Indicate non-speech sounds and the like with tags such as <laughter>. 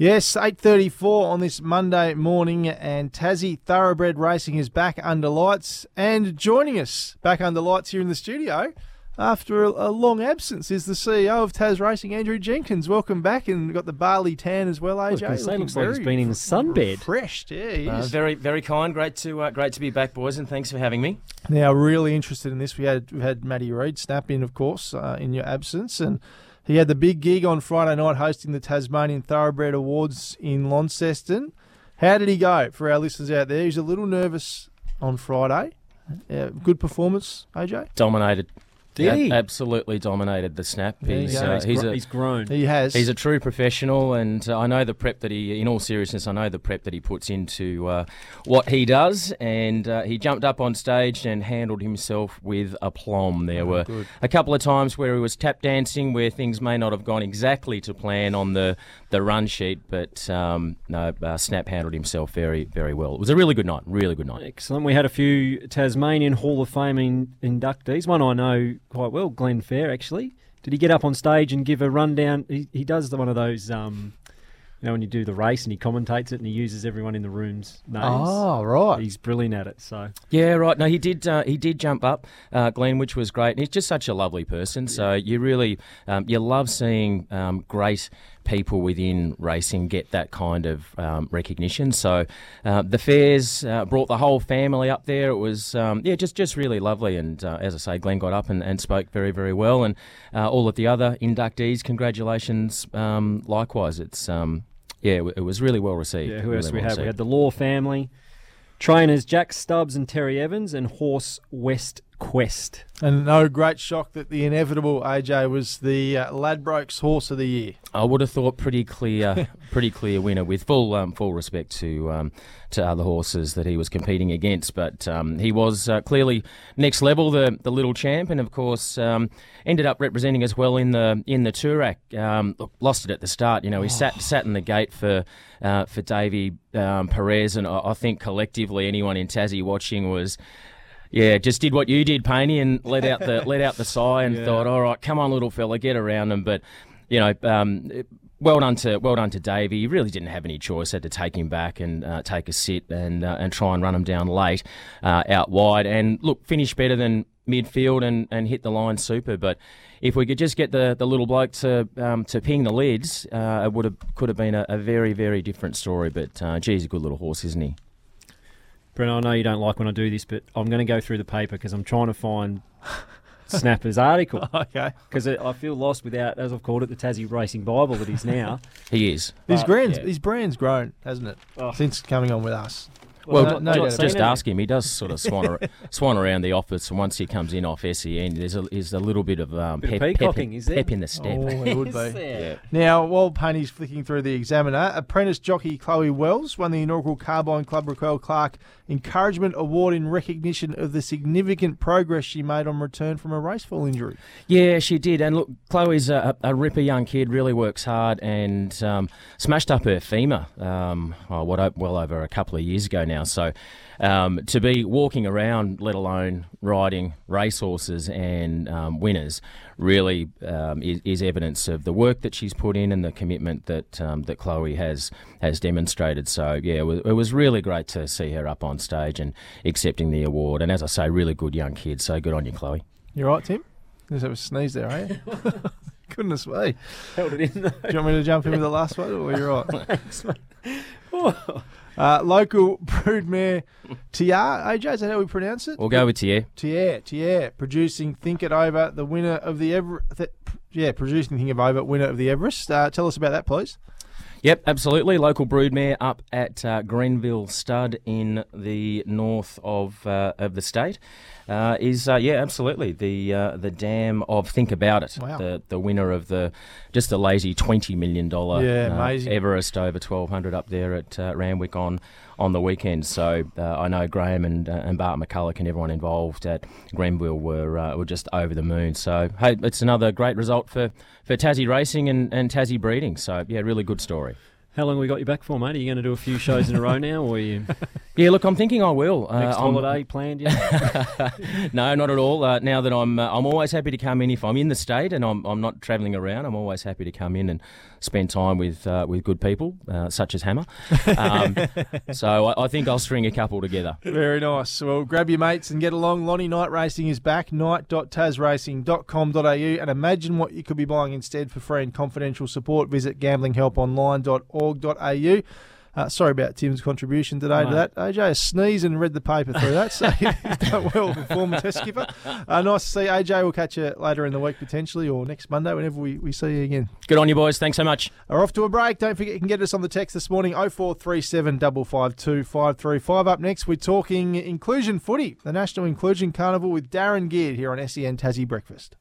Yes, 8.34 on this Monday morning and Tassie Thoroughbred Racing is back under lights and joining us back under lights here in the studio after a, a long absence is the CEO of Tas Racing, Andrew Jenkins. Welcome back and we've got the barley tan as well, AJ. Was say, looks like he's been in the sunbed. Refreshed, yeah, he Uh, very, very kind. Great to uh, great to be back, boys, and thanks for having me. Now, really interested in this. We had we had Matty Reid snap in, of course, uh, in your absence, and he had the big gig on Friday night hosting the Tasmanian Thoroughbred Awards in Launceston. How did he go for our listeners out there? He's a little nervous on Friday. Uh, good performance, AJ. Dominated. Did Ab- he? absolutely dominated the snap. There you He's, uh, he's, he's gr- a he's grown. He has. He's a true professional, and uh, I know the prep that he, in all seriousness, I know the prep that he puts into uh, what he does. And uh, he jumped up on stage and handled himself with aplomb. There were good. a couple of times where he was tap dancing, where things may not have gone exactly to plan on the, the run sheet, but um, no, uh, Snap handled himself very, very well. It was a really good night, really good night. Excellent. We had a few Tasmanian Hall of Fame in, inductees. One I know quite well, Glenn Fair, actually. Did he get up on stage and give a rundown? He, he does the, one of those, um, you know, when you do the race and he commentates it and he uses everyone in the room's names. Oh, right. He's brilliant at it. So Yeah, right. No, he did. Uh, he did jump up, uh, Glenn, which was great. And he's just such a lovely person. So you really, um, you love seeing um, great people within racing get that kind of um, recognition. So uh, the fairs uh, brought the whole family up there. It was, um, yeah, just just really lovely. And uh, as I say, Glenn got up and, and spoke very very well. And uh, all of the other inductees, congratulations. Um, likewise, it's. Um, yeah, it was really well received. yeah, who else Really we well have? We had the Law family, trainers Jack Stubbs and Terry Evans, and horse West Quest. And no great shock that the inevitable AJ was the uh, Ladbrokes Horse of the Year. I would have thought pretty clear, <laughs> pretty clear winner with full um, full respect to um, to other horses that he was competing against, but um, he was uh, clearly next level, the the little champ, and of course um, ended up representing as well in the in the Turak. Um, look, lost it at the start, you know. He sat sat in the gate for uh, for Davy um, Pires, and I, I think collectively anyone in Tassie watching was. Yeah, just did what you did, Painey, and let out the let out the <laughs> sigh and thought, all right, come on, little fella, get around him. But you know, um, well done to well done to Davey. He really didn't have any choice; had to take him back and uh, take a sit and uh, and try and run him down late, uh, out wide. And look, finished better than midfield and, and hit the line super. But if we could just get the, the little bloke to um, to ping the lids, uh, it would have could have been a, a very very different story. But uh, gee, he's a good little horse, isn't he? Brennan, I know you don't like when I do this, but I'm going to go through the paper because I'm trying to find Snapper's article <laughs> Okay. because I feel lost without, as I've called it, the Tassie Racing Bible that is now. <laughs> He is. His, uh, But- brand's, yeah. his brand's grown, hasn't it, Oh. since coming on with us? Well, no- no ju- doubt just, about ask him. He does sort of swan, ar- <laughs> swan around the office, and once he comes in off SEN, there's a, there's a little bit of um, Bit of pep, pep, in, is pep in the step. Oh, it would Is be. <laughs> Yeah. Now, while Payne's flicking through the Examiner, apprentice jockey Chloe Wells won the inaugural Carbine Club Raquel Clark Encouragement Award in recognition of the significant progress she made on return from a racefall injury. Yeah, she did. And look, Chloe's a, a ripper young kid, really works hard, and um, smashed up her femur. Um, oh, what well over a couple of years ago now. So um, to be walking around, let alone riding racehorses and um, winners, really um, is, is evidence of the work that she's put in and the commitment that um, that Chloe has has demonstrated. So yeah, it was, it was really great to see her up on stage and accepting the award. And as I say, really good young kid. So good on you, Chloe. You're right, Tim? Just have a sneeze there, are you? <laughs> Goodness me. Held it in. Do you want me to jump in with the last one, or you're right? <laughs> Thanks, mate. <laughs> Uh, local broodmare Tiar, AJ, is that how we pronounce it? We'll go with you. Tier, Tier, producing Think It Over, the winner of the Ever, th- yeah, producing Think It Over, winner of the Everest. Uh, tell us about that, please. Yep, absolutely. Local broodmare up at uh, Grenville Stud in the north of uh, of the state uh, is uh, yeah, absolutely the uh, the dam of Think About It. Wow. The the winner of the just the lazy twenty million dollar Yeah, amazing. Everest over twelve hundred up there at uh, Randwick on on the weekend. So uh, I know Graham and uh, and Bart McCulloch and everyone involved at Grenville were uh, were just over the moon. So hey, it's another great result for, for Tassie racing and, and Tassie breeding. So yeah, really good story. How long we got you back for, mate? Are you going to do a few shows in a row now, or are you <laughs> Yeah, look, I'm thinking I will. Uh, Next I'm- holiday planned? Yeah. <laughs> no, not at all. Uh, now that I'm, uh, I'm always happy to come in if I'm in the state and I'm, I'm not travelling around. I'm always happy to come in and spend time with uh, with good people uh, such as Hammer. Um, <laughs> so I, I think I'll string a couple together. Very nice. Well, grab your mates and get along. Lonnie Night Racing is back. Night.tasracing.com.au and imagine what you could be buying instead for free and confidential support. Visit gamblinghelponline.org.au. Uh, sorry about Tim's contribution today to that. AJ sneezed and read the paper through that, so <laughs> he's done well for former test skipper. Uh, nice to see. AJ. We'll catch you later in the week potentially or next Monday whenever we, we see you again. Good on you, boys. Thanks so much. We're off to a break. Don't forget you can get us on the text this morning 0437 552 535. Up next, we're talking inclusion footy, the National Inclusion Carnival with Darren Geard here on SEN Tassie Breakfast.